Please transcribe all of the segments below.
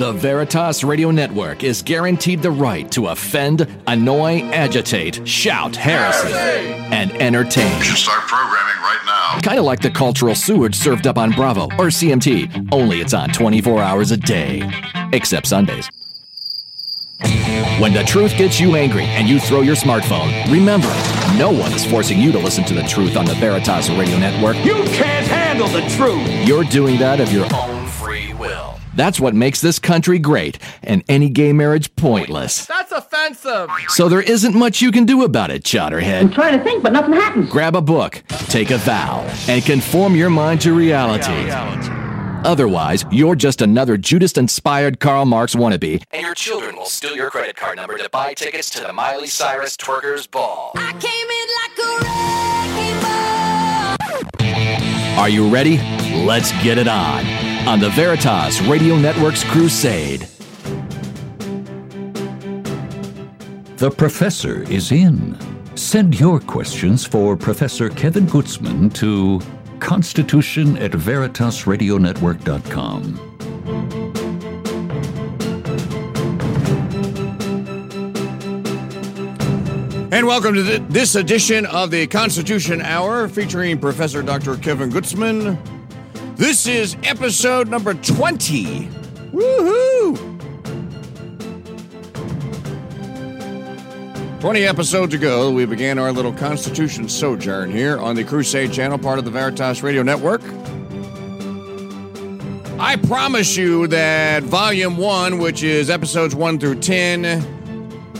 The Veritas Radio Network is guaranteed the right to offend, annoy, agitate, shout heresy, and entertain. Start programming right now. Kind of like the cultural sewage served up on Bravo or CMT, only it's on 24 hours a day. Except Sundays. When the truth gets you angry and you throw your smartphone, remember, no one is forcing you to listen to the truth on the Veritas Radio Network. You can't handle the truth. You're doing that of your own free will. That's what makes this country great and any gay marriage pointless. That's offensive. So there isn't much you can do about it, Chowderhead. I'm trying to think, but nothing happens. Grab a book, take a vow, and conform your mind to reality. Otherwise, you're just another Judas inspired Karl Marx wannabe, and your children will steal your credit card number to buy tickets to the Miley Cyrus Twerkers Ball. I came in like a wrecking ball. Are you ready? Let's get it on on the Veritas Radio Network's crusade. The professor is in. Send your questions for Professor Kevin Gutzman to constitution at veritasradionetwork.com. And welcome to th- this edition of the Constitution Hour featuring Professor Dr. Kevin Gutzman. This is episode number 20. Woohoo! 20 episodes ago, we began our little Constitution sojourn here on the Crusade channel, part of the Veritas Radio Network. I promise you that Volume 1, which is episodes 1 through 10,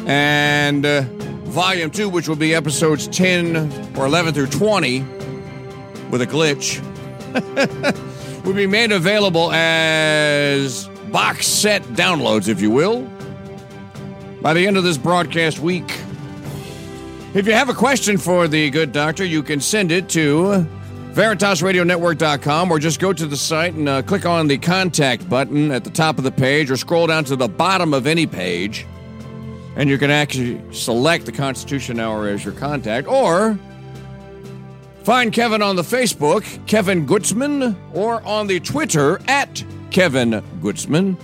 and uh, Volume 2, which will be episodes 10 or 11 through 20, with a glitch, will be made available as box set downloads, if you will, by the end of this broadcast week. If you have a question for the good doctor, you can send it to VeritasRadioNetwork.com or just go to the site and uh, click on the contact button at the top of the page or scroll down to the bottom of any page. And you can actually select the Constitution Hour as your contact or find Kevin on the Facebook, Kevin Gutzman, or on the Twitter at Kevin Gutzman.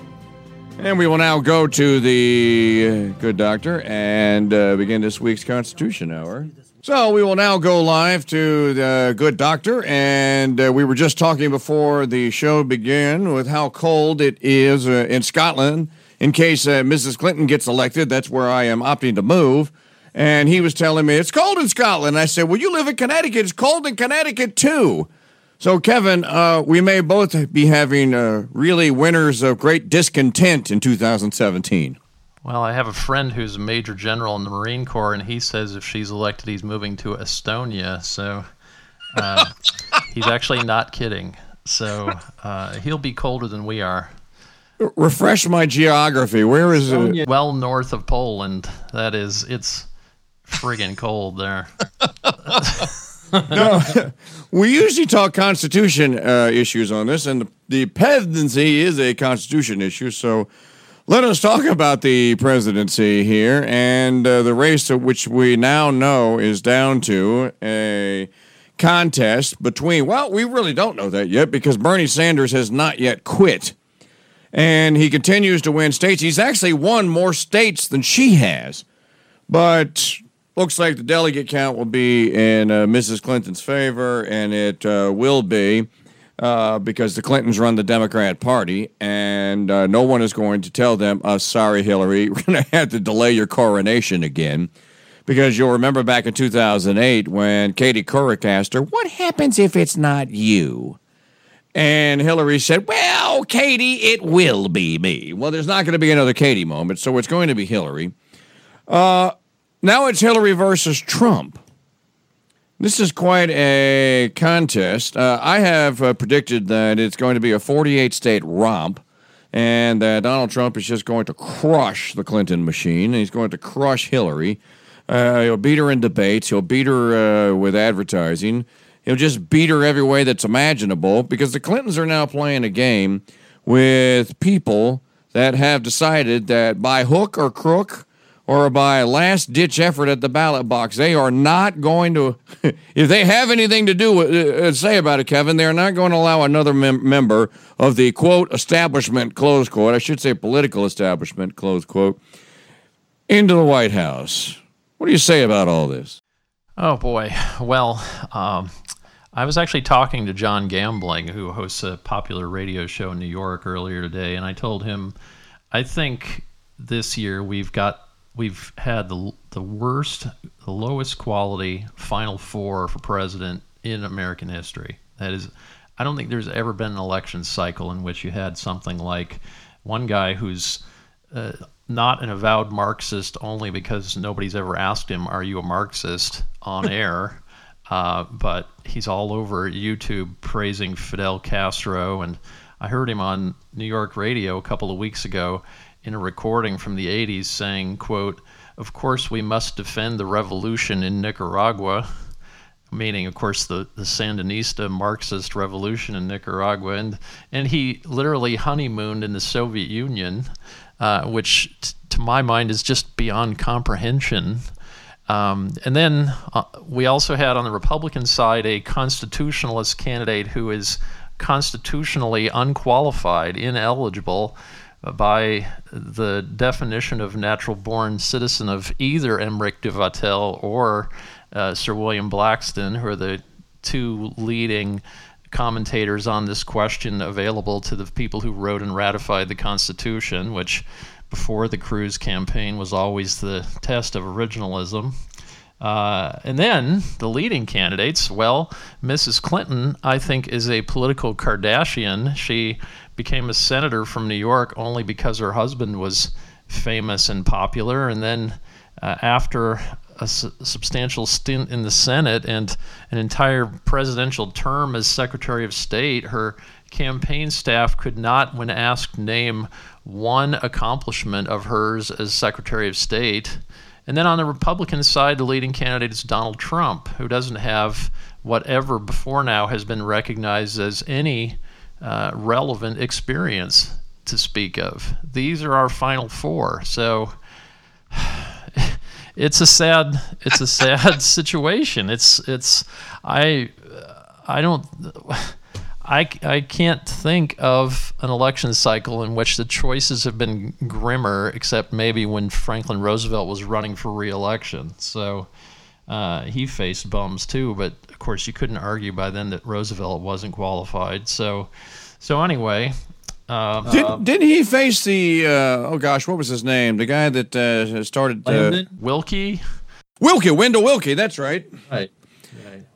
And we will now go to the uh, good doctor and uh, begin this week's Constitution Hour. So we will now go live to the good doctor, and uh, we were just talking before the show began with how cold it is uh, in Scotland. In case uh, Mrs. Clinton gets elected, that's where I am opting to move. And he was telling me it's cold in Scotland. I said, "Well, you live in Connecticut. It's cold in Connecticut too." So, Kevin, uh, we may both be having uh, really winters of great discontent in 2017. Well, I have a friend who's a major general in the Marine Corps, and he says if she's elected, he's moving to Estonia. So uh, he's actually not kidding. So uh, he'll be colder than we are. Refresh my geography. Where is it? Well north of Poland. That is, it's friggin' cold there. no, we usually talk constitution uh, issues on this, and the, presidency is a constitution issue. So let us talk about the presidency here and uh, the race, which we now know is down to a contest between. Well, we really don't know that yet because Bernie Sanders has not yet quit, and he continues to win states. He's actually won more states than she has, but looks like the delegate count will be in uh, Mrs. Clinton's favor, and it uh, will be uh, because the Clintons run the Democrat Party, and uh, no one is going to tell them, uh, sorry, Hillary, we're going to have to delay your coronation again. Because you'll remember back in 2008 when Katie Couric asked her, What happens if it's not you? And Hillary said, Well, Katie, it will be me. Well, there's not going to be another Katie moment, so it's going to be Hillary. Uh, now it's Hillary versus Trump. This is quite a contest. Uh, I have uh, predicted that it's going to be a 48 state romp and that Donald Trump is just going to crush the Clinton machine. He's going to crush Hillary. Uh, he'll beat her in debates, he'll beat her uh, with advertising. He'll just beat her every way that's imaginable because the Clintons are now playing a game with people that have decided that by hook or crook or by last ditch effort at the ballot box. They are not going to, if they have anything to do with, uh, say about it, Kevin, they're not going to allow another mem- member of the quote establishment, close quote, I should say political establishment, close quote, into the White House. What do you say about all this? Oh, boy. Well, um, I was actually talking to John Gambling, who hosts a popular radio show in New York earlier today, and I told him I think this year we've got we've had the the worst, the lowest quality Final Four for president in American history. That is, I don't think there's ever been an election cycle in which you had something like one guy who's uh, not an avowed Marxist only because nobody's ever asked him, "Are you a Marxist?" on air. Uh, but he's all over YouTube praising Fidel Castro, and I heard him on New York radio a couple of weeks ago in a recording from the 80s saying, "quote Of course we must defend the revolution in Nicaragua." Meaning, of course, the, the Sandinista Marxist revolution in Nicaragua, and and he literally honeymooned in the Soviet Union, uh, which t- to my mind is just beyond comprehension. Um, and then uh, we also had on the Republican side a constitutionalist candidate who is constitutionally unqualified, ineligible by the definition of natural born citizen of either Emmerich de Vattel or uh, Sir William Blackstone, who are the two leading commentators on this question available to the people who wrote and ratified the Constitution, which before the Cruz campaign was always the test of originalism. Uh, and then the leading candidates, well, Mrs. Clinton, I think, is a political Kardashian. She became a senator from New York only because her husband was famous and popular. And then uh, after a su- substantial stint in the Senate and an entire presidential term as Secretary of State, her campaign staff could not, when asked, name one accomplishment of hers as Secretary of State. And then on the Republican side, the leading candidate is Donald Trump, who doesn't have whatever before now has been recognized as any uh, relevant experience to speak of. These are our final four. So it's a sad it's a sad situation. It's it's I I don't I, I can't think of an election cycle in which the choices have been grimmer, except maybe when Franklin Roosevelt was running for reelection. So uh, he faced bums too, but of course you couldn't argue by then that Roosevelt wasn't qualified. So, so anyway. Uh, did, didn't he face the, uh, oh gosh, what was his name? The guy that uh, started. Uh, Willkie? Willkie, Wendell Willkie, that's right. Right.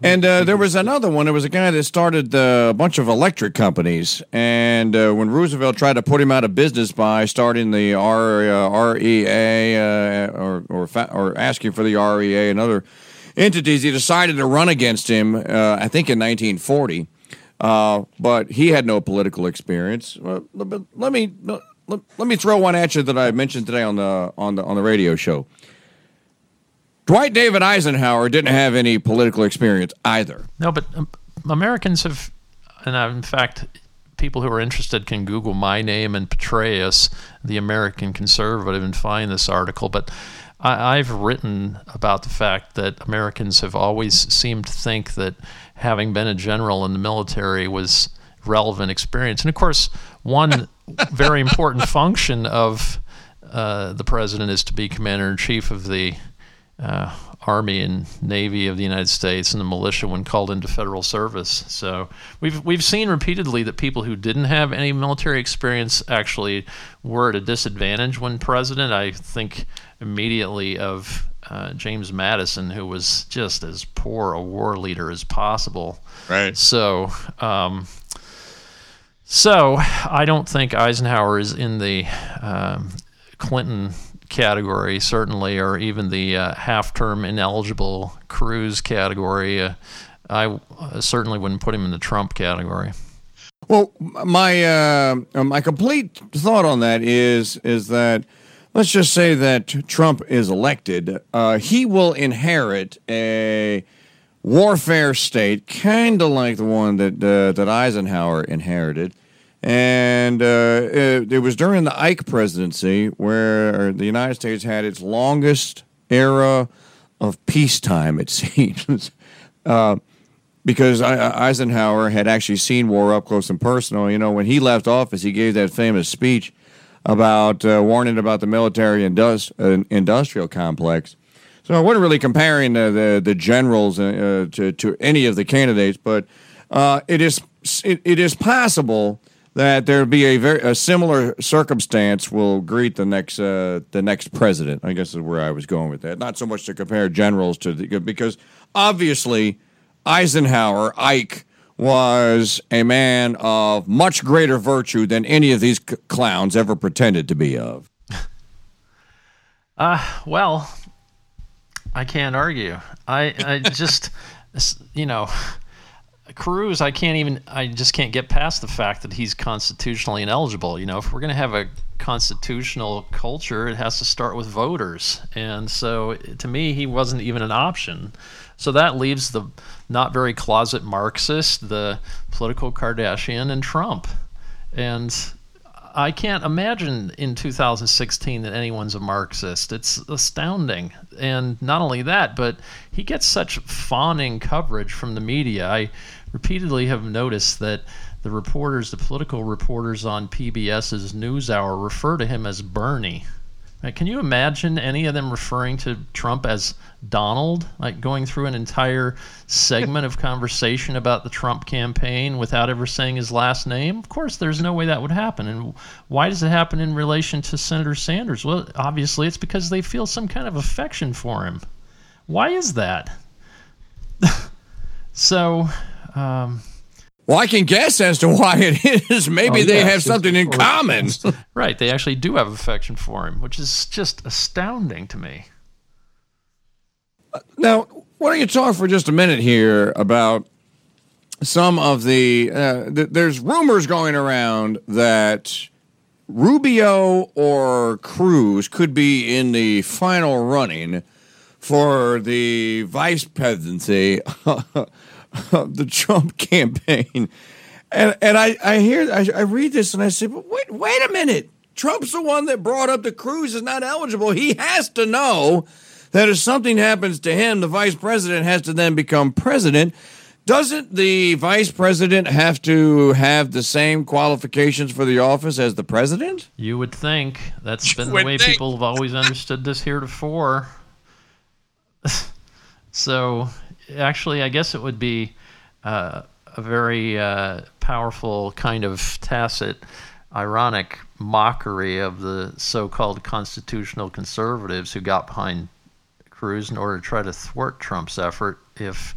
And uh, there was another one. There was a guy that started uh, a bunch of electric companies. And uh, when Roosevelt tried to put him out of business by starting the R, uh, REA uh, or, or, fa- or, asking for the REA and other entities, he decided to run against him, uh, I think in 1940. but he had no political experience. let, me, let, let me throw one at you that I mentioned today on the, on the, on the radio show. Dwight David Eisenhower didn't have any political experience either. No, but um, Americans have, and uh, in fact, people who are interested can Google my name and Petraeus, the American conservative, and find this article. But I, I've written about the fact that Americans have always seemed to think that having been a general in the military was relevant experience. And of course, one very important function of uh, the president is to be commander in chief of the uh, Army and Navy of the United States and the militia when called into federal service. So we've we've seen repeatedly that people who didn't have any military experience actually were at a disadvantage when president. I think immediately of uh, James Madison, who was just as poor a war leader as possible. Right. So. Um, so I don't think Eisenhower is in the um, Clinton category, certainly, or even the uh, half term ineligible Cruz category. Uh, I uh, certainly wouldn't put him in the Trump category. Well, my uh, my complete thought on that is is that let's just say that Trump is elected, uh, he will inherit a warfare state, kind of like the one that uh, that Eisenhower inherited, And uh, it, it, was during the Ike presidency where the United States had its longest era of peacetime, it seems. uh, because Eisenhower had actually seen war up close and personal. You know, when he left office, he gave that famous speech about uh, warning about the military indus- industrial complex. So I wasn't really comparing the the, the generals uh, to to any of the candidates, but uh, it is it, it is possible that there'll be a very a similar circumstance will greet the next uh, the next president. I guess is where I was going with that. Not so much to compare generals to the, good because obviously Eisenhower Ike was a man of much greater virtue than any of these c- clowns ever pretended to be of. Uh, well, I can't argue. I, I just, you know, Cruz, I can't even, I just can't get past the fact that he's constitutionally ineligible. You know, if we're going to have a constitutional culture, it has to start with voters. And so to me, he wasn't even an option. So that leaves the not very closet Marxist, the political Kardashian, and Trump. And I can't imagine in 2016 that anyone's a Marxist. It's astounding. And not only that, but he gets such fawning coverage from the media. I repeatedly have noticed that the reporters, the political reporters on PBS's NewsHour, refer to him as Bernie. Can you imagine any of them referring to Trump as Donald, like going through an entire segment of conversation about the Trump campaign without ever saying his last name? Of course, there's no way that would happen. And why does it happen in relation to Senator Sanders? Well, obviously, it's because they feel some kind of affection for him. Why is that? so, um, well, I can guess as to why it is. Maybe oh, they have something in common. right. They actually do have affection for him, which is just astounding to me. Now, why don't you talk for just a minute here about some of the. Uh, th- there's rumors going around that Rubio or Cruz could be in the final running for the vice presidency of the Trump campaign. And and I, I hear I, I read this and I say, but wait wait a minute. Trump's the one that brought up the Cruz is not eligible. He has to know that if something happens to him, the vice president has to then become president. Doesn't the vice president have to have the same qualifications for the office as the president? You would think. That's been the way think. people have always understood this heretofore. so actually, I guess it would be uh, a very uh, powerful kind of tacit, ironic mockery of the so-called constitutional conservatives who got behind Cruz in order to try to thwart Trump's effort if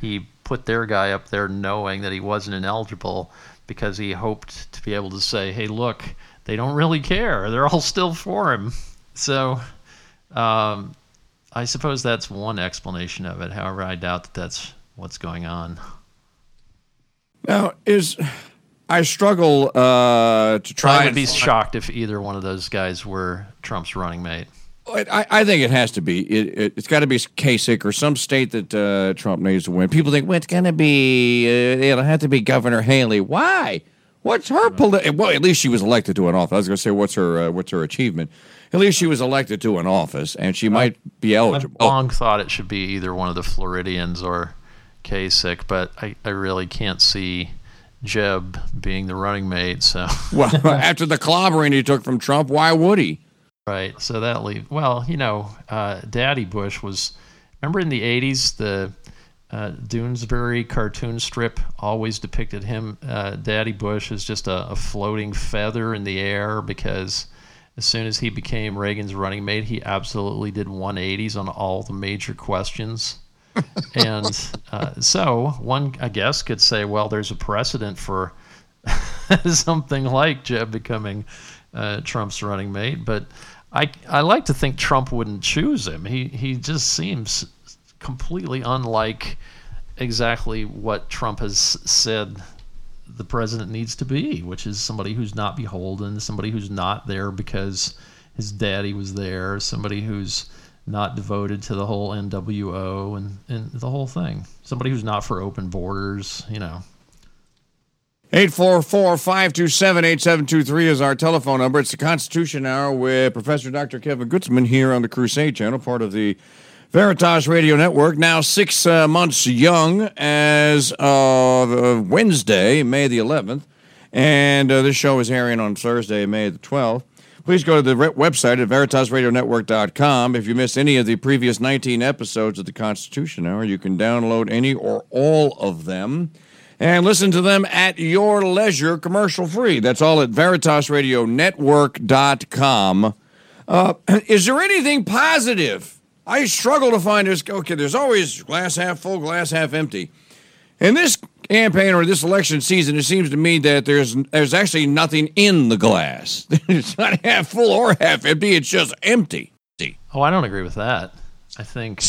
he put their guy up there knowing that he wasn't ineligible because he hoped to be able to say, hey, look, they don't really care. They're all still for him. So um, I suppose that's one explanation of it. However, I doubt that that's what's going on. Now, is I struggle uh, to try. I would be shocked if either one of those guys were Trump's running mate. I, I think it has to be. It, it, has got to be Kasich or some state that uh, Trump needs to win. People think, well, it's going to be, uh, it'll have to be Governor Haley. Why? What's her political? Well, at least she was elected to an office. I was going to say, what's her uh, what's her achievement? At least she was elected to an office, and she might be eligible. I've long thought it should be either one of the Floridians or Kasich, but I, I really can't see Jeb being the running mate. So, well, after the clobbering he took from Trump, why would he? Right. So that leaves. Well, you know, uh, Daddy Bush was. Remember in the '80s, the uh, Doonesbury cartoon strip always depicted him, uh, Daddy Bush, as just a, a, floating feather in the air because as soon as he became Reagan's running mate, he absolutely did 180s on all the major questions. and uh, so one, I guess, could say, well, there's a precedent for something like Jeb becoming uh, Trump's running mate. But I, I like to think Trump wouldn't choose him. He, he just seems completely unlike exactly what Trump has said the president needs to be, which is somebody who's not beholden, somebody who's not there because his daddy was there, somebody who's not devoted to the whole NWO and, and the whole thing, somebody who's not for open borders, you know. 844 527 8723 is our telephone number. It's the Constitution Hour with Professor Dr. Kevin Gutzman here on the Crusade Channel, part of the Veritas Radio Network. Now six uh, months young as of Wednesday, May the 11th. And uh, this show is airing on Thursday, May the 12th. Please go to the re- website at veritasradionetwork.com. If you missed any of the previous 19 episodes of the Constitution Hour, you can download any or all of them and listen to them at your leisure commercial free. That's all at veritasradionetwork.com. Uh, is there anything positive? I struggle to find this. Okay, there's always glass half full, glass half empty. In this campaign or this election season, it seems to me that there's there's actually nothing in the glass. it's not half full or half empty. It's just empty. Oh, I don't agree with that. I think.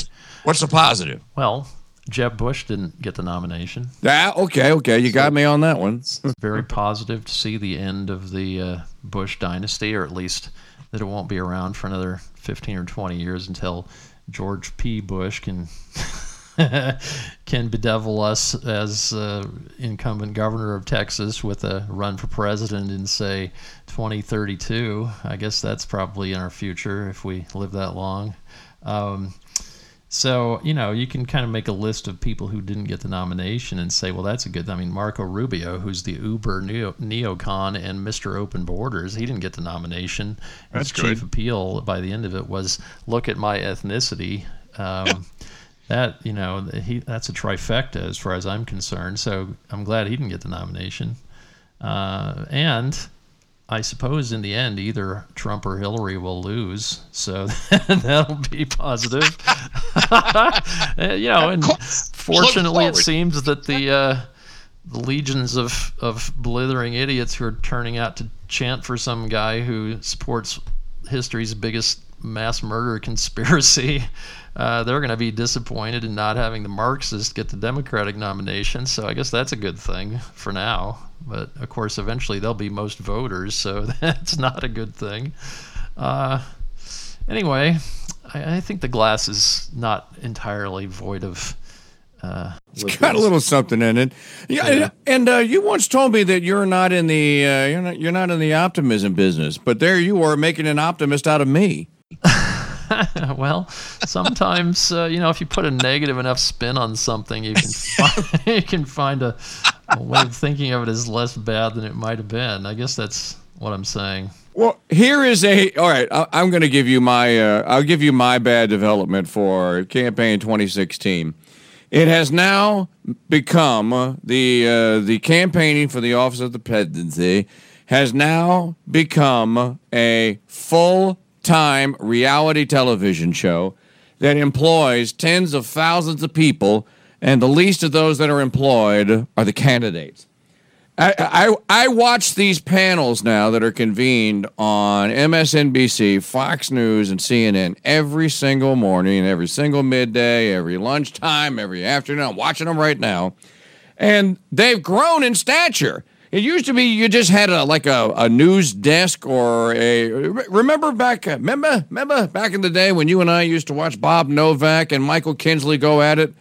What's the positive? Well, Jeb Bush didn't get the nomination. Yeah, okay, okay. You got me on that one. very positive to see the end of the uh, Bush dynasty, or at least that it won't be around for another 15 or 20 years until George P. Bush can. can bedevil us as uh, incumbent governor of Texas with a run for president in say 2032. I guess that's probably in our future if we live that long. Um, so, you know, you can kind of make a list of people who didn't get the nomination and say, well, that's a good. I mean, Marco Rubio, who's the uber neo- neocon and Mr. Open Borders, he didn't get the nomination. That's His chief appeal by the end of it was, look at my ethnicity. Um, that, you know, he that's a trifecta as far as I'm concerned. So I'm glad he didn't get the nomination. Uh, and I suppose in the end, either Trump or Hillary will lose, so that'll be positive. you know, and fortunately, it seems that the, uh, the legions of, of blithering idiots who are turning out to chant for some guy who supports history's biggest mass murder conspiracy, uh, they're going to be disappointed in not having the Marxists get the Democratic nomination. So I guess that's a good thing for now. But of course, eventually they'll be most voters, so that's not a good thing. Uh, anyway, I, I, think the glass is not entirely void of. Uh, it's got a little something in it. Yeah, yeah. and uh, you once told me that you're not in the uh, you're not you're not in the optimism business, but there you are making an optimist out of me. well, sometimes uh, you know if you put a negative enough spin on something, you can find, you can find a of thinking of it as less bad than it might have been. I guess that's what I'm saying. Well, here is a all right. I, am going to give you my uh, I'll give you my bad development for campaign 2016. It has now become the uh, the campaigning for the office of the presidency has now become a full time reality television show that employs tens of thousands of people, and the least of those that are employed are the candidates. I, I, I watch these panels now that are convened on MSNBC, Fox News, and CNN every single morning, every single midday, every lunchtime, every afternoon. I'm watching them right now. And they've grown in stature. It used to be you just had a like a, a news desk or a remember back remember remember back in the day when you and I used to watch Bob Novak and Michael Kinsley go at it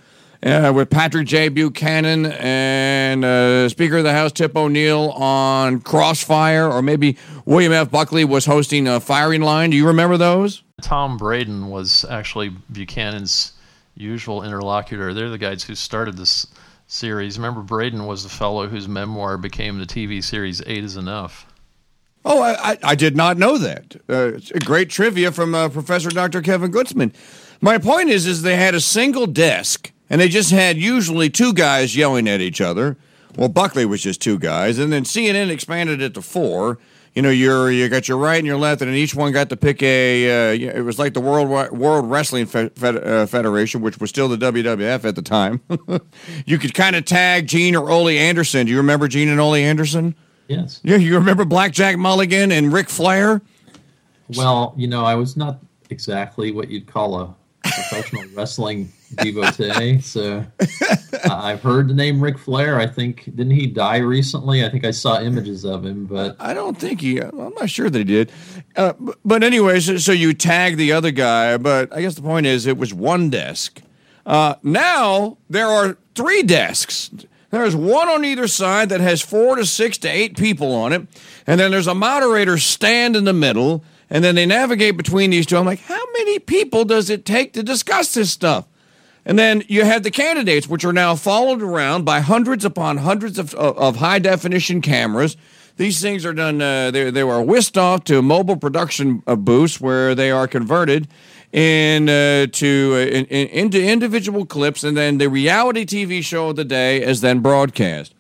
uh, with Patrick J. Buchanan and uh, Speaker of the House Tip O'Neill on Crossfire, or maybe William F. Buckley was hosting a firing line. Do you remember those? Tom Braden was actually Buchanan's usual interlocutor. They're the guys who started this series. Remember, Braden was the fellow whose memoir became the TV series Eight is Enough. Oh, I, I did not know that. Uh, great trivia from uh, Professor Dr. Kevin Gutzman. My point is, is they had a single desk, and they just had usually two guys yelling at each other. Well, Buckley was just two guys, and then CNN expanded it to four you know, you're you got your right and your left, and each one got to pick a. Uh, it was like the World World Wrestling Fe- uh, Federation, which was still the WWF at the time. you could kind of tag Gene or Ole Anderson. Do you remember Gene and Ole Anderson? Yes. Yeah, you remember Blackjack Mulligan and Ric Flair? Well, you know, I was not exactly what you'd call a professional wrestling devotee. So uh, I've heard the name Ric Flair. I think didn't he die recently? I think I saw images of him, but I don't think he. I'm not sure they did. Uh, but anyways, so, so you tag the other guy. But I guess the point is, it was one desk. Uh, now there are three desks. There's one on either side that has four to six to eight people on it. And then there's a moderator stand in the middle. And then they navigate between these two. I'm like, how many people does it take to discuss this stuff? And then you have the candidates, which are now followed around by hundreds upon hundreds of, of high definition cameras. These things are done, uh, they, they were whisked off to mobile production uh, booths where they are converted in, uh, to, uh, in, in, into individual clips, and then the reality TV show of the day is then broadcast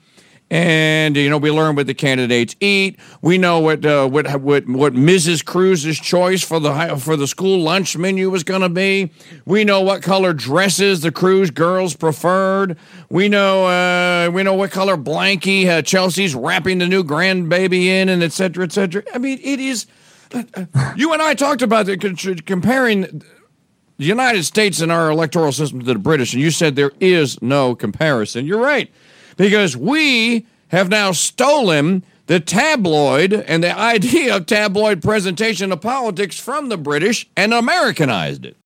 and you know we learn what the candidates eat. We know what uh, what what what Mrs. Cruz's choice for the for the school lunch menu was going to be. We know what color dresses the Cruz girls preferred. We know uh, we know what color blankie uh, Chelsea's wrapping the new grandbaby in, and et cetera, et cetera. I mean, it is. Uh, you and I talked about the, comparing the United States and our electoral system to the British, and you said there is no comparison. You're right because we have now stolen the tabloid and the idea of tabloid presentation of politics from the British and Americanized it.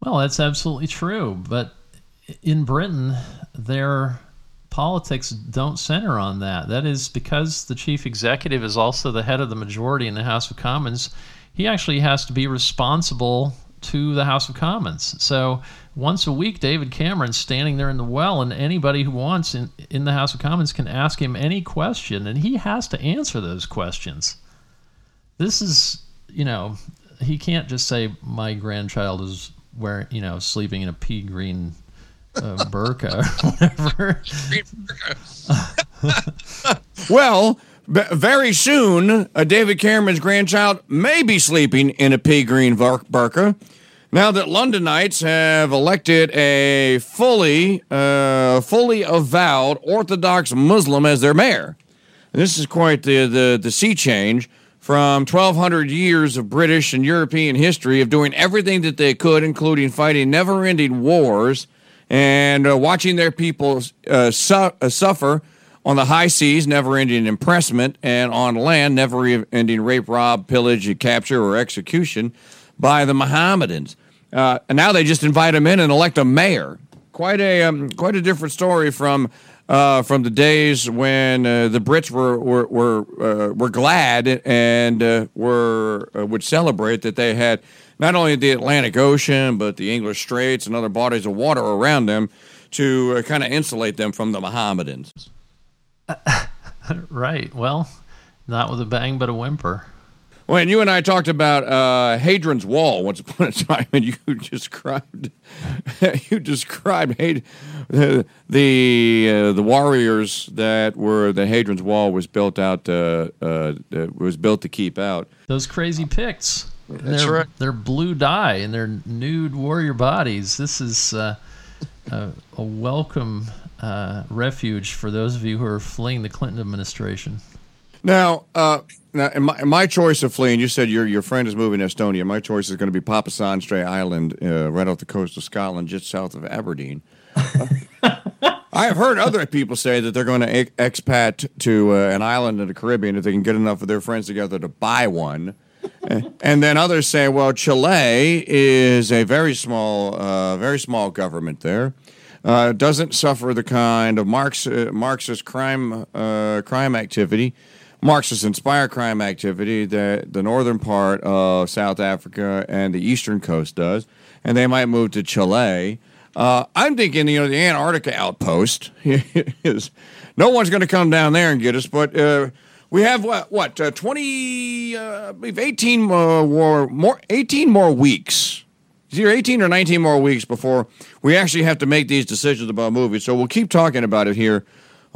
Well, that's absolutely true. But in Britain, their politics don't center on that. That is because the chief executive is also the head of the majority in the House of Commons. He actually has to be responsible to the House of Commons. So once a week, David Cameron's standing there in the well, and anybody who wants in, in the House of Commons can ask him any question, and he has to answer those questions. This is, you know, he can't just say, My grandchild is wearing, you know, sleeping in a pea green uh, burqa or whatever. well, very soon, uh, David Cameron's grandchild may be sleeping in a pea green burqa. Now that Londonites have elected a fully, uh, fully avowed Orthodox Muslim as their mayor, this is quite the, the, the sea change from 1,200 years of British and European history of doing everything that they could, including fighting never ending wars and uh, watching their people uh, su- uh, suffer on the high seas, never ending impressment, and on land, never ending rape, rob, pillage, capture, or execution by the Mohammedans. Uh, and now they just invite him in and elect a mayor. Quite a um, quite a different story from uh, from the days when uh, the Brits were were were, uh, were glad and uh, were uh, would celebrate that they had not only the Atlantic Ocean but the English Straits and other bodies of water around them to kind of insulate them from the Mohammedans. right. Well, not with a bang, but a whimper. Well, and you and I talked about uh, Hadrian's Wall once upon a time, and you described you described Had- the the, uh, the warriors that were the Hadrian's Wall was built out uh, uh, was built to keep out those crazy Picts. That's they're, right. They're blue dye and they're nude warrior bodies. This is uh, a, a welcome uh, refuge for those of you who are fleeing the Clinton administration. Now, uh, now in my, in my, choice of fleeing, you said your your friend is moving to Estonia. My choice is going to be Papasandre Island, uh, right off the coast of Scotland, just south of Aberdeen. I have heard other people say that they're going to expat to uh, an island in the Caribbean if they can get enough of their friends together to buy one. and then others say, well, Chile is a very small, uh, very small government there uh, doesn't suffer the kind of Marx, uh, Marxist crime uh, crime activity, Marxist inspired crime activity that the northern part of South Africa and the eastern coast does, and they might move to Chile. Uh, I'm thinking, you know, the Antarctica outpost is no one's going to come down there and get us, but uh, we have what what uh, 20 uh, I believe 18 more, more 18 more weeks either 18 or 19 more weeks before we actually have to make these decisions about movies. So we'll keep talking about it here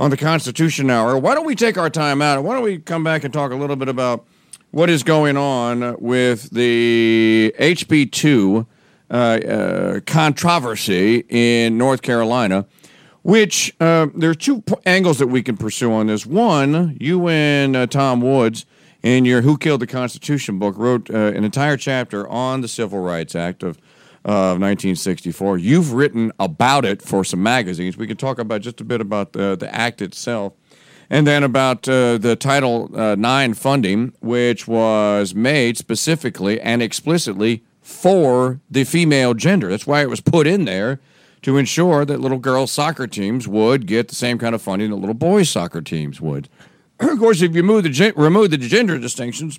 on the Constitution Hour. Why don't we take our time out? Why don't we come back and talk a little bit about what is going on with the HB2 uh, uh, controversy in North Carolina? Which uh, there are two angles that we can pursue on this. One, you and uh, Tom Woods in your Who Killed the Constitution book, wrote uh, an entire chapter on the Civil Rights Act of, uh, 1964. You've written about it for some magazines. We can talk about just a bit about the, the act itself. And then about uh, the Title uh, IX funding, which was made specifically and explicitly for the female gender. That's why it was put in there to ensure that little girls' soccer teams would get the same kind of funding that little boys' soccer teams would. of course, if you move the, remove the gender distinctions,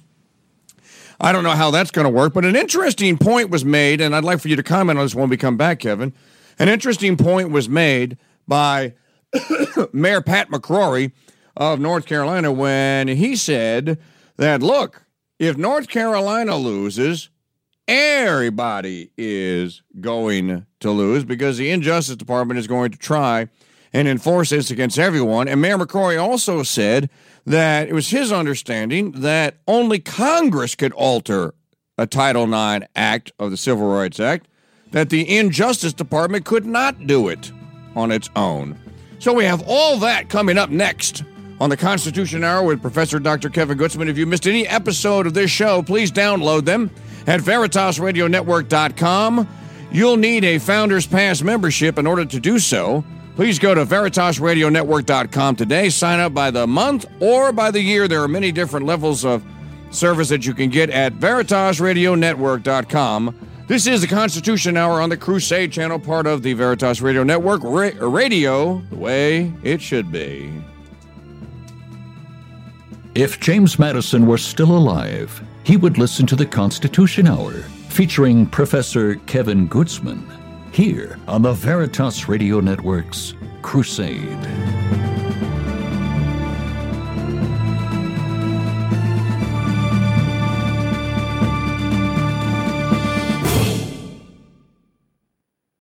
I don't know how that's going to work, but an interesting point was made, and I'd like for you to comment on this when we come back, Kevin. An interesting point was made by Mayor Pat McCrory of North Carolina when he said that, look, if North Carolina loses, everybody is going to lose because the Injustice Department is going to try and enforce this against everyone. And Mayor McCrory also said that it was his understanding that only Congress could alter a Title IX act of the Civil Rights Act, that the Injustice Department could not do it on its own. So we have all that coming up next on the Constitution Hour with Professor Dr. Kevin Gutzman. If you missed any episode of this show, please download them at VeritasRadioNetwork.com. You'll need a Founders Pass membership in order to do so. Please go to VeritasRadioNetwork.com today. Sign up by the month or by the year. There are many different levels of service that you can get at VeritasRadioNetwork.com. This is the Constitution Hour on the Crusade Channel, part of the Veritas Radio Network. Ra- radio, the way it should be. If James Madison were still alive, he would listen to the Constitution Hour, featuring Professor Kevin Gutzman here on the Veritas Radio Network's Crusade.